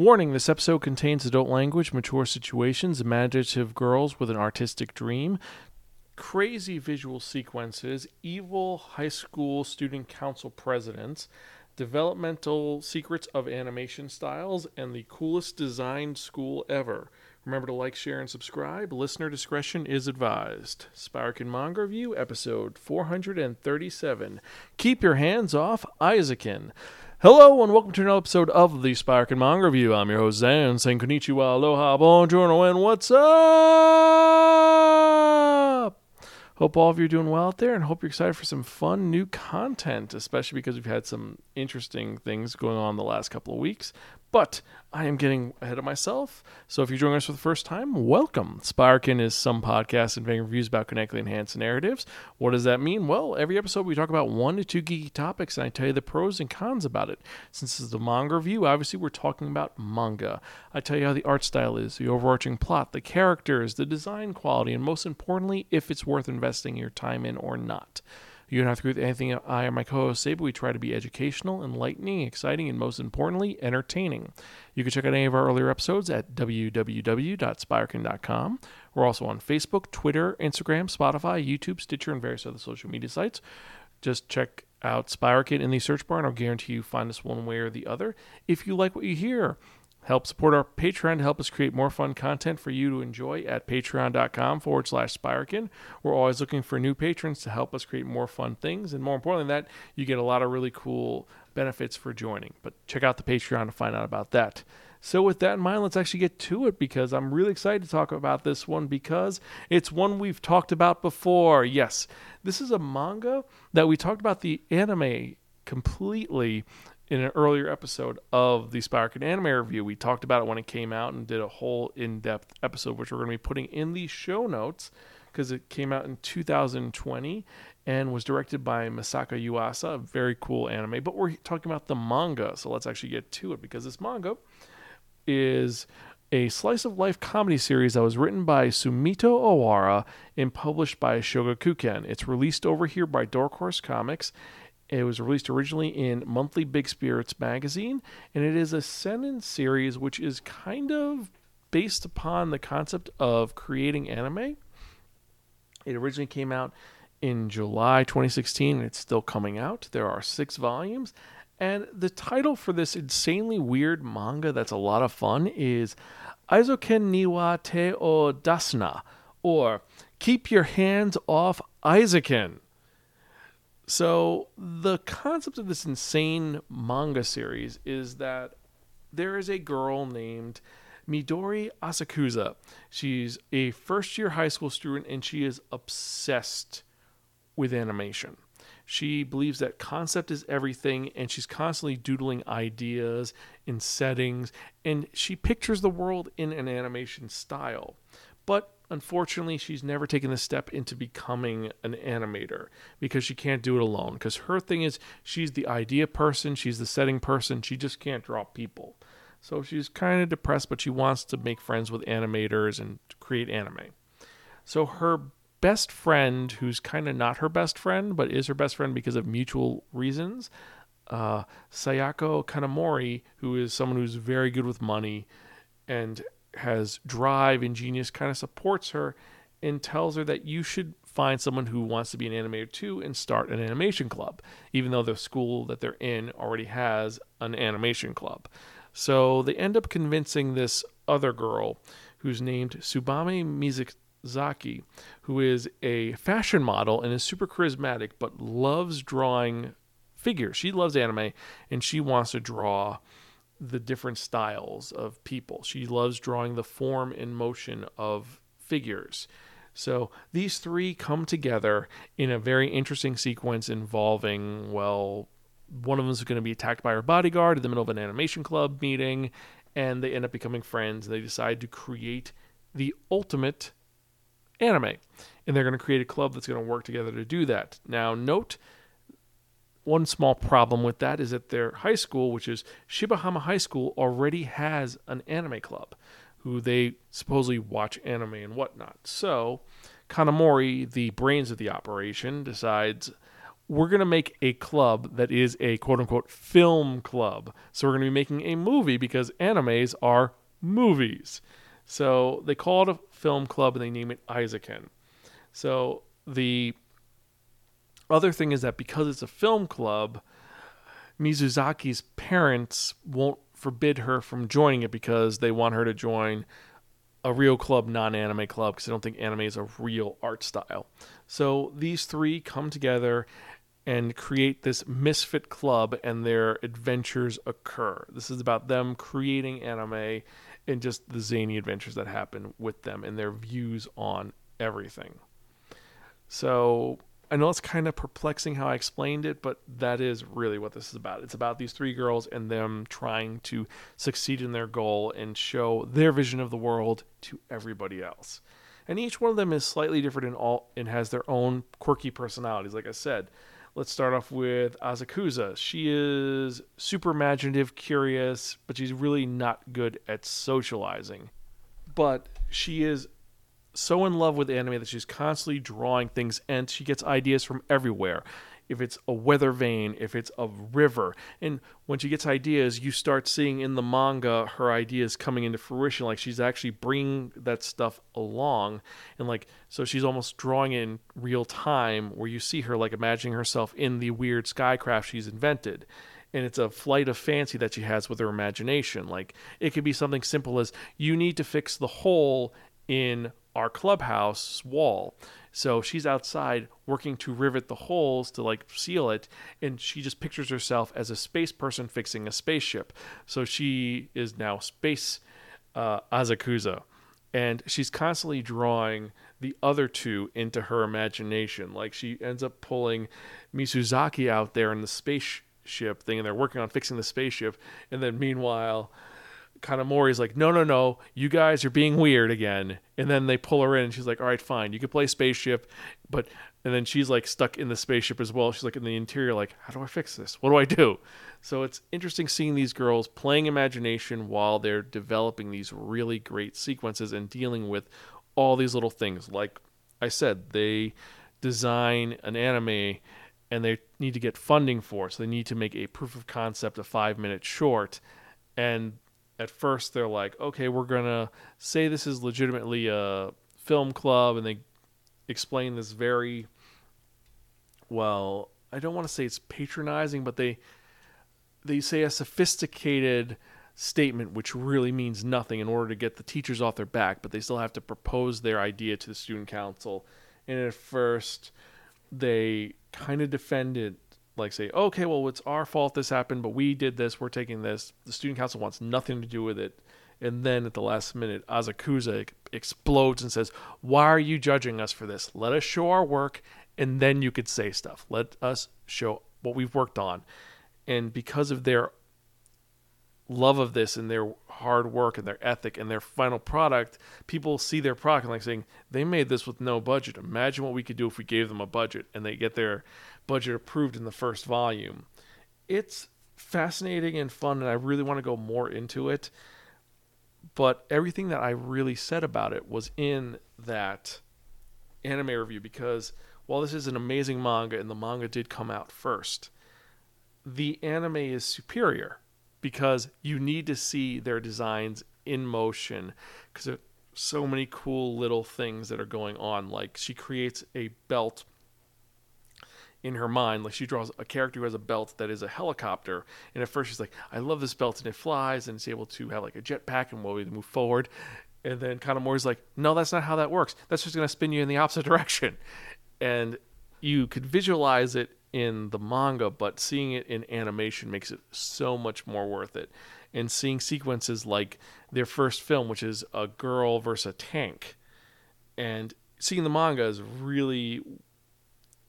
Warning this episode contains adult language, mature situations, imaginative girls with an artistic dream, crazy visual sequences, evil high school student council presidents, developmental secrets of animation styles, and the coolest designed school ever. Remember to like, share, and subscribe. Listener discretion is advised. Spirekin Manga Review, episode 437. Keep your hands off Eizouken. Hello and welcome to another episode of the Spirekin Manga Review. I'm your host Zan, saying konnichiwa, aloha, bonjour, and what's up? Hope all of you are doing well out there and hope you're excited for some fun new content, especially because we've had some interesting things going on the last couple of weeks. But I am getting ahead of myself. So if you're joining us for the first time, welcome. Spirekin is some podcast and reviews about connectly enhanced narratives. What does that mean? Well, every episode we talk about one to two geeky topics and I tell you the pros and cons about it. Since this is the manga review, obviously we're talking about manga. I tell you how the art style is, the overarching plot, the characters, the design quality, and most importantly, if it's worth investing your time in or not. You don't have to agree with anything I or my co host say, but we try to be educational, enlightening, exciting, and most importantly, entertaining. You can check out any of our earlier episodes at www.spirekin.com. We're also on Facebook, Twitter, Instagram, Spotify, YouTube, Stitcher, and various other social media sites. Just check out Spirekin in the search bar, and I'll guarantee you find us one way or the other. If you like what you hear, Help support our Patreon to help us create more fun content for you to enjoy at patreon.com forward slash Spirekin. We're always looking for new patrons to help us create more fun things. And more importantly than that, you get a lot of really cool benefits for joining. But check out the Patreon to find out about that. So, with that in mind, let's actually get to it because I'm really excited to talk about this one because it's one we've talked about before. Yes, this is a manga that we talked about the anime completely in an earlier episode of the Spirekin Anime Review. We talked about it when it came out and did a whole in depth episode, which we're going to be putting in the show notes because it came out in 2020 and was directed by Masaaki Yuasa, a very cool anime. But we're talking about the manga, so let's actually get to it because this manga is a slice of life comedy series that was written by Sumito Oowara and published by Shogakukan. It's released over here by Dark Horse Comics it was released originally in Monthly Big Spirits magazine, and it is a seinen series which is kind of based upon the concept of creating anime. It originally came out in July 2016, and it's still coming out. There are six volumes, and the title for this insanely weird manga that's a lot of fun is Eizouken Niwa Te o Dasna, or Keep Your Hands Off Eizouken. So, the concept of this insane manga series is that there is a girl named Midori Asakusa. She's a first year high school student and she is obsessed with animation. She believes that concept is everything and she's constantly doodling ideas and settings and she pictures the world in an animation style. But unfortunately, she's never taken the step into becoming an animator because she can't do it alone. Because her thing is, she's the idea person, she's the setting person, she just can't draw people. So she's kind of depressed, but she wants to make friends with animators and create anime. So her best friend, who's kind of not her best friend, but is her best friend because of mutual reasons, uh, Sayaka Kanamori, who is someone who's very good with money and has drive and genius kind of supports her and tells her that you should find someone who wants to be an animator too and start an animation club, even though the school that they're in already has an animation club. So they end up convincing this other girl who's named Tsubame Mizusaki, who is a fashion model and is super charismatic but loves drawing figures. She loves anime and she wants to draw the different styles of people. She loves drawing the form and motion of figures. So these three come together in a very interesting sequence involving, well, one of them is going to be attacked by her bodyguard in the middle of an animation club meeting, and they end up becoming friends. They decide to create the ultimate anime, and they're going to create a club that's going to work together to do that. Now, note one small problem with that is that their high school, which is Shibahama High School, already has an anime club who they supposedly watch anime and whatnot. So, Kanamori, the brains of the operation, decides we're going to make a club that is a quote unquote film club. So we're going to be making a movie because animes are movies. So they call it a film club and they name it Eizouken. So the other thing is that because it's a film club, Mizusaki's parents won't forbid her from joining it because they want her to join a real club, non anime club, because I don't think anime is a real art style. So these three come together and create this misfit club, and their adventures occur. This is about them creating anime and just the zany adventures that happen with them and their views on everything. So I know it's kind of perplexing how I explained it, but that is really what this is about. It's about these three girls and them trying to succeed in their goal and show their vision of the world to everybody else. And each one of them is slightly different in all and has their own quirky personalities. Like I said, let's start off with Asakusa. She is super imaginative, curious, but she's really not good at socializing. But she is so in love with anime that she's constantly drawing things and she gets ideas from everywhere. If it's a weather vane, if it's a river. And when she gets ideas, you start seeing in the manga her ideas coming into fruition. Like she's actually bringing that stuff along. And like, so she's almost drawing in real time where you see her like imagining herself in the weird skycraft she's invented and it's a flight of fancy that she has with her imagination. Like it could be something simple as you need to fix the hole in our clubhouse wall. So she's outside working to rivet the holes to like seal it, and she just pictures herself as a space person fixing a spaceship. So she is now space uh, Asakusa, and she's constantly drawing the other two into her imagination. Like she ends up pulling Mizusaki out there in the spaceship thing, and they're working on fixing the spaceship, and then meanwhile Kanamori's like, no, no, no, you guys are being weird again. And then they pull her in, and she's like, all right, fine, you can play spaceship, but and then she's like stuck in the spaceship as well. She's like in the interior, like, how do I fix this? What do I do? So it's interesting seeing these girls playing imagination while they're developing these really great sequences and dealing with all these little things. Like I said, they design an anime and they need to get funding for it. So they need to make a proof of concept, a five minute short. And at first they're like, okay, we're gonna say this is legitimately a film club, and they explain this very well. I don't want to say it's patronizing, but they they say a sophisticated statement which really means nothing in order to get the teachers off their back, but they still have to propose their idea to the student council. And at first, they kind of defend it like say, okay, well, it's our fault this happened, but we did this, we're taking this. The student council wants nothing to do with it. And then at the last minute, Asakusa explodes and says, Why are you judging us for this? Let us show our work, and then you could say stuff. Let us show what we've worked on. And because of their love of this and their hard work and their ethic and their final product, people see their product and like saying, They made this with no budget. Imagine what we could do if we gave them a budget. And they get their budget approved in the first volume. It's fascinating and fun, and I really want to go more into it. But everything that I really said about it was in that anime review because while this is an amazing manga and the manga did come out first, the anime is superior because you need to see their designs in motion because there are so many cool little things that are going on. Like she creates a belt in her mind. Like she draws a character who has a belt that is a helicopter, and at first she's like, "I love this belt and it flies and it's able to have like a jetpack and while we move forward." And then kind of Kanamori's like, "No, that's not how that works. That's just going to spin you in the opposite direction." And you could visualize it in the manga, but seeing it in animation makes it so much more worth it. And seeing sequences like their first film, which is a girl versus a tank, and seeing the manga is really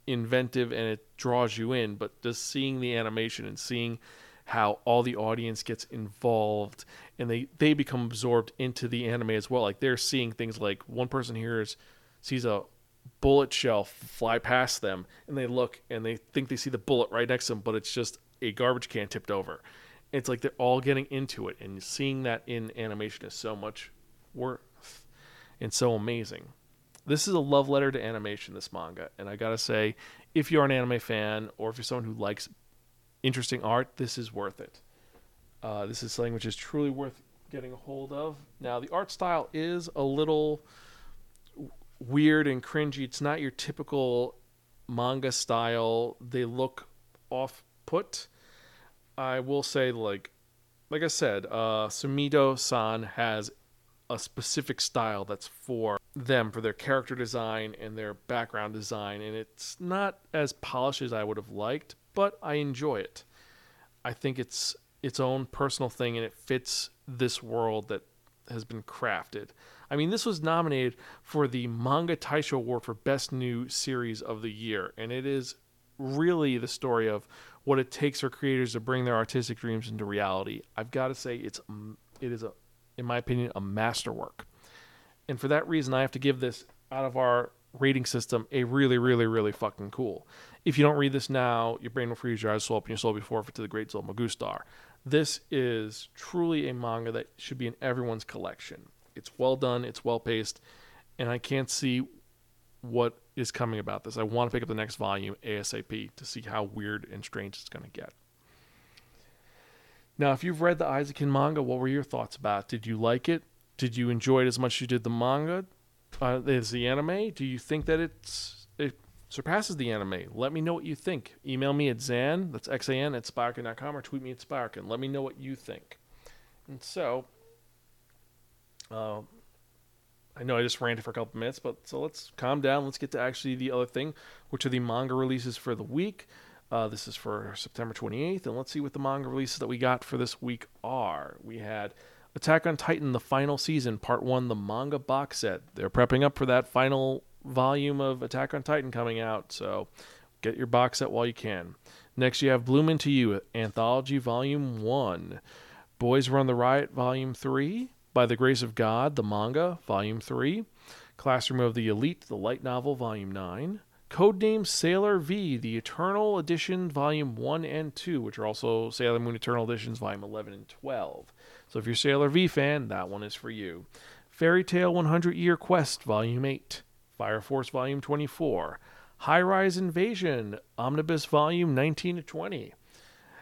inventive and it draws you in, but just seeing the animation and seeing how all the audience gets involved and they they become absorbed into the anime as well. Like they're seeing things like one person here is sees a bullet shell fly past them and they look and they think they see the bullet right next to them, but it's just a garbage can tipped over. It's like they're all getting into it and seeing that in animation is so much worth and so amazing. This is a love letter to animation, this manga. And I gotta say, if you're an anime fan or if you're someone who likes interesting art, this is worth it. Uh, this is something which is truly worth getting a hold of. Now, the art style is a little weird and cringy. It's not your typical manga style. They look off put. I will say, like, like I said, uh, Sumito San has a specific style that's for them, for their character design and their background design, and it's not as polished as I would have liked, but I enjoy it. I think it's its own personal thing and it fits this world that has been crafted. I mean, this was nominated for the Manga Taisho Award for Best New Series of the Year, and it is really the story of what it takes for creators to bring their artistic dreams into reality. I've got to say, it's it is a, in my opinion, a masterwork, and for that reason, I have to give this out of our rating system a really, really, really fucking cool. If you don't read this now, your brain will freeze, your eyes will open, your soul will be forfeit to the great Zolma Gustar. This is truly a manga that should be in everyone's collection. It's well done, it's well paced, and I can't see what is coming about this. I want to pick up the next volume ASAP to see how weird and strange it's going to get. Now, if you've read the Eizouken manga, what were your thoughts about? Did you like it? Did you enjoy it as much as you did the manga? Uh, as the anime? Do you think that it's it surpasses the anime. Let me know what you think. Email me at Zan, that's X-A-N, at Spirekin.com, or tweet me at Spirekin. Let me know what you think. And so, uh, I know I just ranted for a couple minutes, but so let's calm down. Let's get to actually the other thing, which are the manga releases for the week. Uh, this is for September 28th, and let's see what the manga releases that we got for this week are. We had Attack on Titan, the final season, part one, the manga box set. They're prepping up for that final volume of Attack on Titan coming out, so get your box set while you can. Next, you have Bloom Into You, Anthology Volume 1. Boys Run the Riot, Volume 3. By the Grace of God, the manga, Volume 3. Classroom of the Elite, the light novel, Volume 9. Codename Sailor V, the Eternal Edition, Volume 1 and 2, which are also Sailor Moon Eternal Editions, Volume 11 and 12. So if you're a Sailor V fan, that one is for you. Fairy Tail 100 Year Quest, Volume 8. Fire Force Volume 24, High Rise Invasion, Omnibus Volume 19 to 20,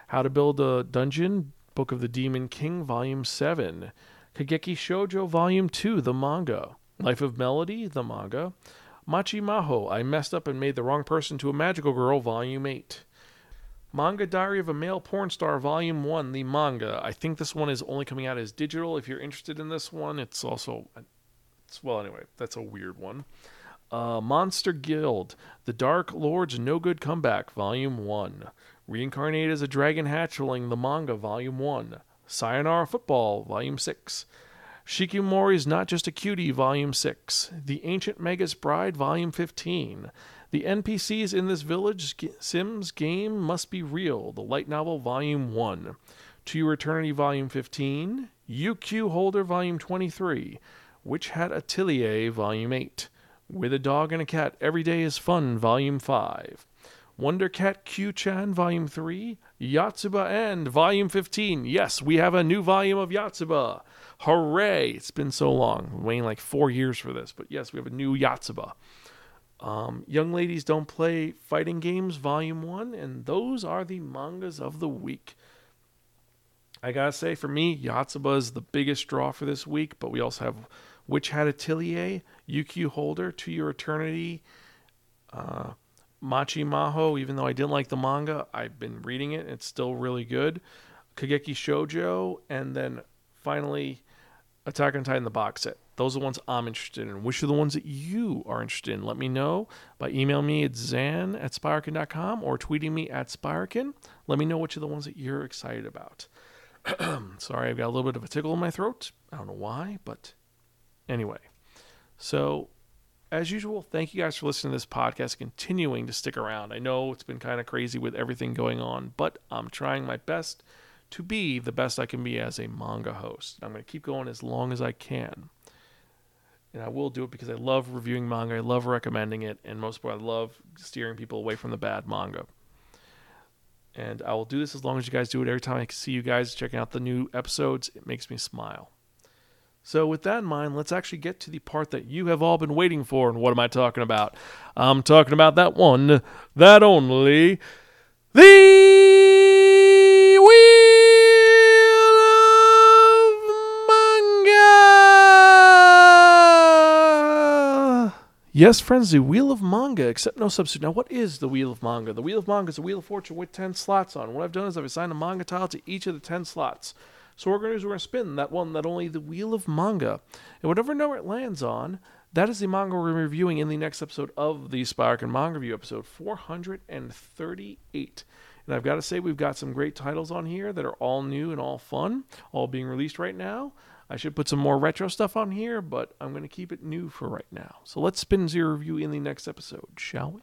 How to Build a Dungeon, Book of the Demon King Volume 7, Kageki Shoujo Volume 2, the manga, Life of Melody, the manga, Machi Maho, I Messed Up and Made the Wrong Person to a Magical Girl, Volume 8. Manga Diary of a Male Porn Star, Volume 1, the manga. I think this one is only coming out as digital. If you're interested in this one, it's also. It's, well, anyway, that's a weird one. Uh, Monster Guild, The Dark Lord's No Good Comeback, Volume 1. Reincarnated as a Dragon Hatchling, the manga, Volume 1. Sayonara Football, Volume 6. Shikimori's Not Just a Cutie, Volume 6. The Ancient Magus Bride, Volume 15. The NPCs in this village Sims game must be real, the light novel, Volume 1. To Your Eternity, Volume 15. UQ Holder, Volume 23. Witch Hat Atelier, Volume 8. With a Dog and a Cat, Every Day is Fun, Volume 5. Wonder Cat Q Chan, Volume 3. Yotsuba and Volume 15. Yes, we have a new volume of Yotsuba. Hooray! It's been so long. waiting like four years for this, but yes, we have a new Yotsuba. Um, Young Ladies Don't Play Fighting Games, Volume 1, and those are the mangas of the week. I gotta say, for me, Yotsuba is the biggest draw for this week, but we also have Witch Hat Atelier, UQ Holder, To Your Eternity, uh, Machi Maho. Even though I didn't like the manga, I've been reading it. It's still really good. Kageki Shoujo, and then finally Attack on Titan, the box set. Those are the ones I'm interested in. Which are the ones that you are interested in? Let me know by email me at zan at spirekin.com or tweeting me at spirekin. Let me know which are the ones that you're excited about. Sorry, I've got a little bit of a tickle in my throat. I don't know why, but Anyway, so as usual, thank you guys for listening to this podcast, continuing to stick around. I know it's been kind of crazy with everything going on, but I'm trying my best to be the best I can be as a manga host. I'm going to keep going as long as I can. And I will do it because I love reviewing manga, I love recommending it, and most of all, I love steering people away from the bad manga. And I will do this as long as you guys do it. Every time I see you guys checking out the new episodes, it makes me smile. So, with that in mind, let's actually get to the part that you have all been waiting for. And what am I talking about? I'm talking about that one, that only, the Wheel of Manga. Yes, friends, the Wheel of Manga, except no substitute. Now, what is the Wheel of Manga? The Wheel of Manga is a Wheel of Fortune with 10 slots on. What I've done is I've assigned a manga tile to each of the 10 slots. So we're going to spin that one, that only the Wheel of Manga. And whatever number it lands on, that is the manga we're reviewing in the next episode of the Spirekin Manga Review, episode 438. And I've got to say, we've got some great titles on here that are all new and all fun, all being released right now. I should put some more retro stuff on here, but I'm going to keep it new for right now. So let's spin zero review in the next episode, shall we?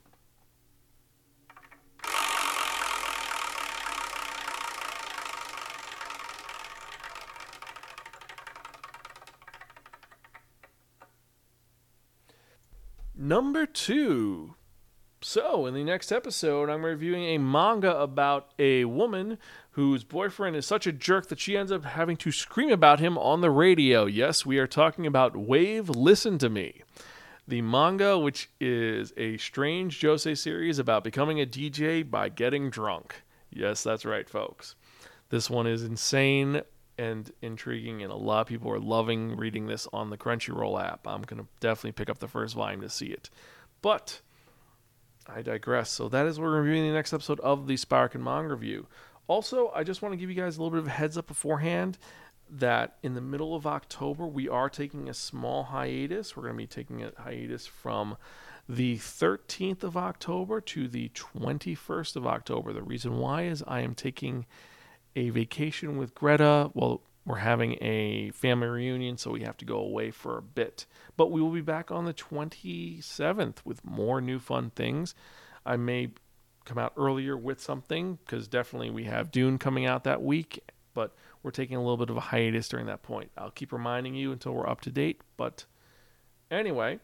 Number two. So, in the next episode, I'm reviewing a manga about a woman whose boyfriend is such a jerk that she ends up having to scream about him on the radio. Yes, we are talking about Wave Listen to Me. The manga, which is a strange Josei series about becoming a DJ by getting drunk. Yes, that's right, folks. This one is insane and intriguing, and a lot of people are loving reading this on the Crunchyroll app. I'm going to definitely pick up the first volume to see it. But I digress. So that is what we're reviewing the next episode of the Spirekin Manga Review. Also, I just want to give you guys a little bit of a heads up beforehand that in the middle of October, we are taking a small hiatus. We're going to be taking a hiatus from the 13th of October to the 21st of October. The reason why is I am taking a vacation with Greta. Well, we're having a family reunion, so we have to go away for a bit. But we will be back on the 27th with more new fun things. I may come out earlier with something because definitely we have Dune coming out that week, but we're taking a little bit of a hiatus during that point. I'll keep reminding you until we're up to date. But anyway,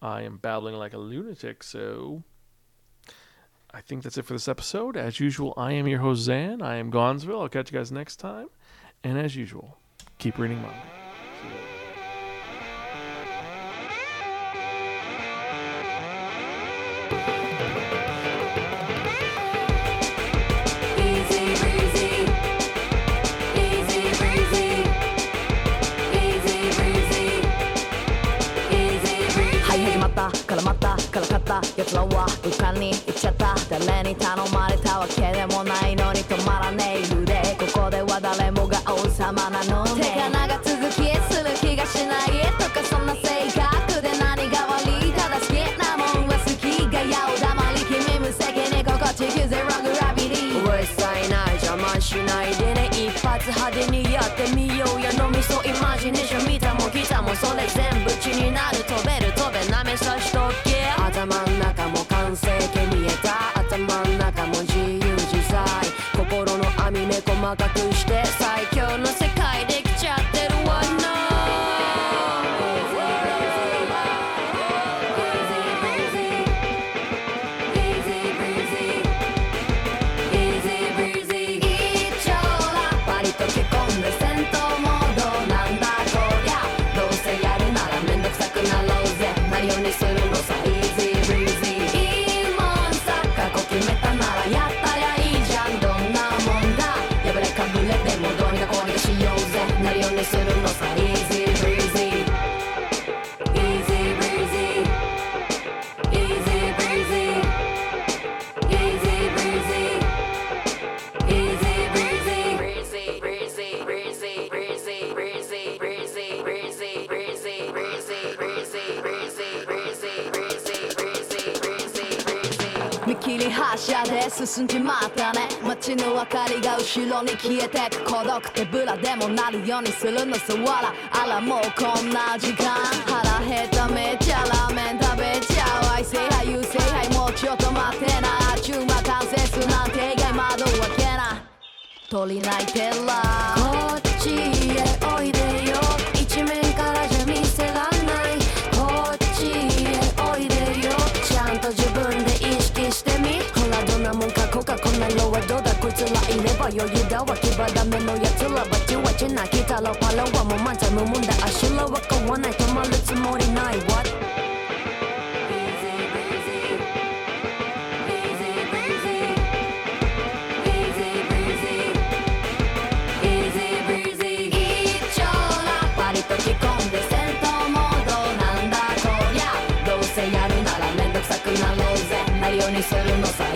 I am babbling like a lunatic, so I think that's it for this episode. As usual, I am your host, Zan. I am Gonzville. I'll catch you guys next time. And as usual, keep reading manga. た奴らは武漢に行っちゃった誰に頼まれたわけでもないのに止まらねえ。腕ここでは誰もが王様なの。ね手が長続きする気がしない。とかそんな性格で何が悪いただ好きなもんは好きがやお黙り君無責任心地くゼログラビリうるさいな。い邪魔しないでね。一発派手にやってみようや。飲みそう。イマジネーション見たも来たもそれ全部血になる飛べる。飛べなめさしと push that 街の明かりが後ろに消えてく孤独手ぶらでもなるようにするのさ。わら。あらもうこんな時間。腹減っためっちゃラーメン食べちゃう愛せはい優勢はいもうちょっと待ってな。あちゅう間完成すなんて意外窓を開けな。鳥鳴いてら余裕だわ牙ダメのやつらはチュワチュなきたらパラはもう満載無もんだあしらは買わない止まるつもりない What? なろうぜ。なるようにするのさ。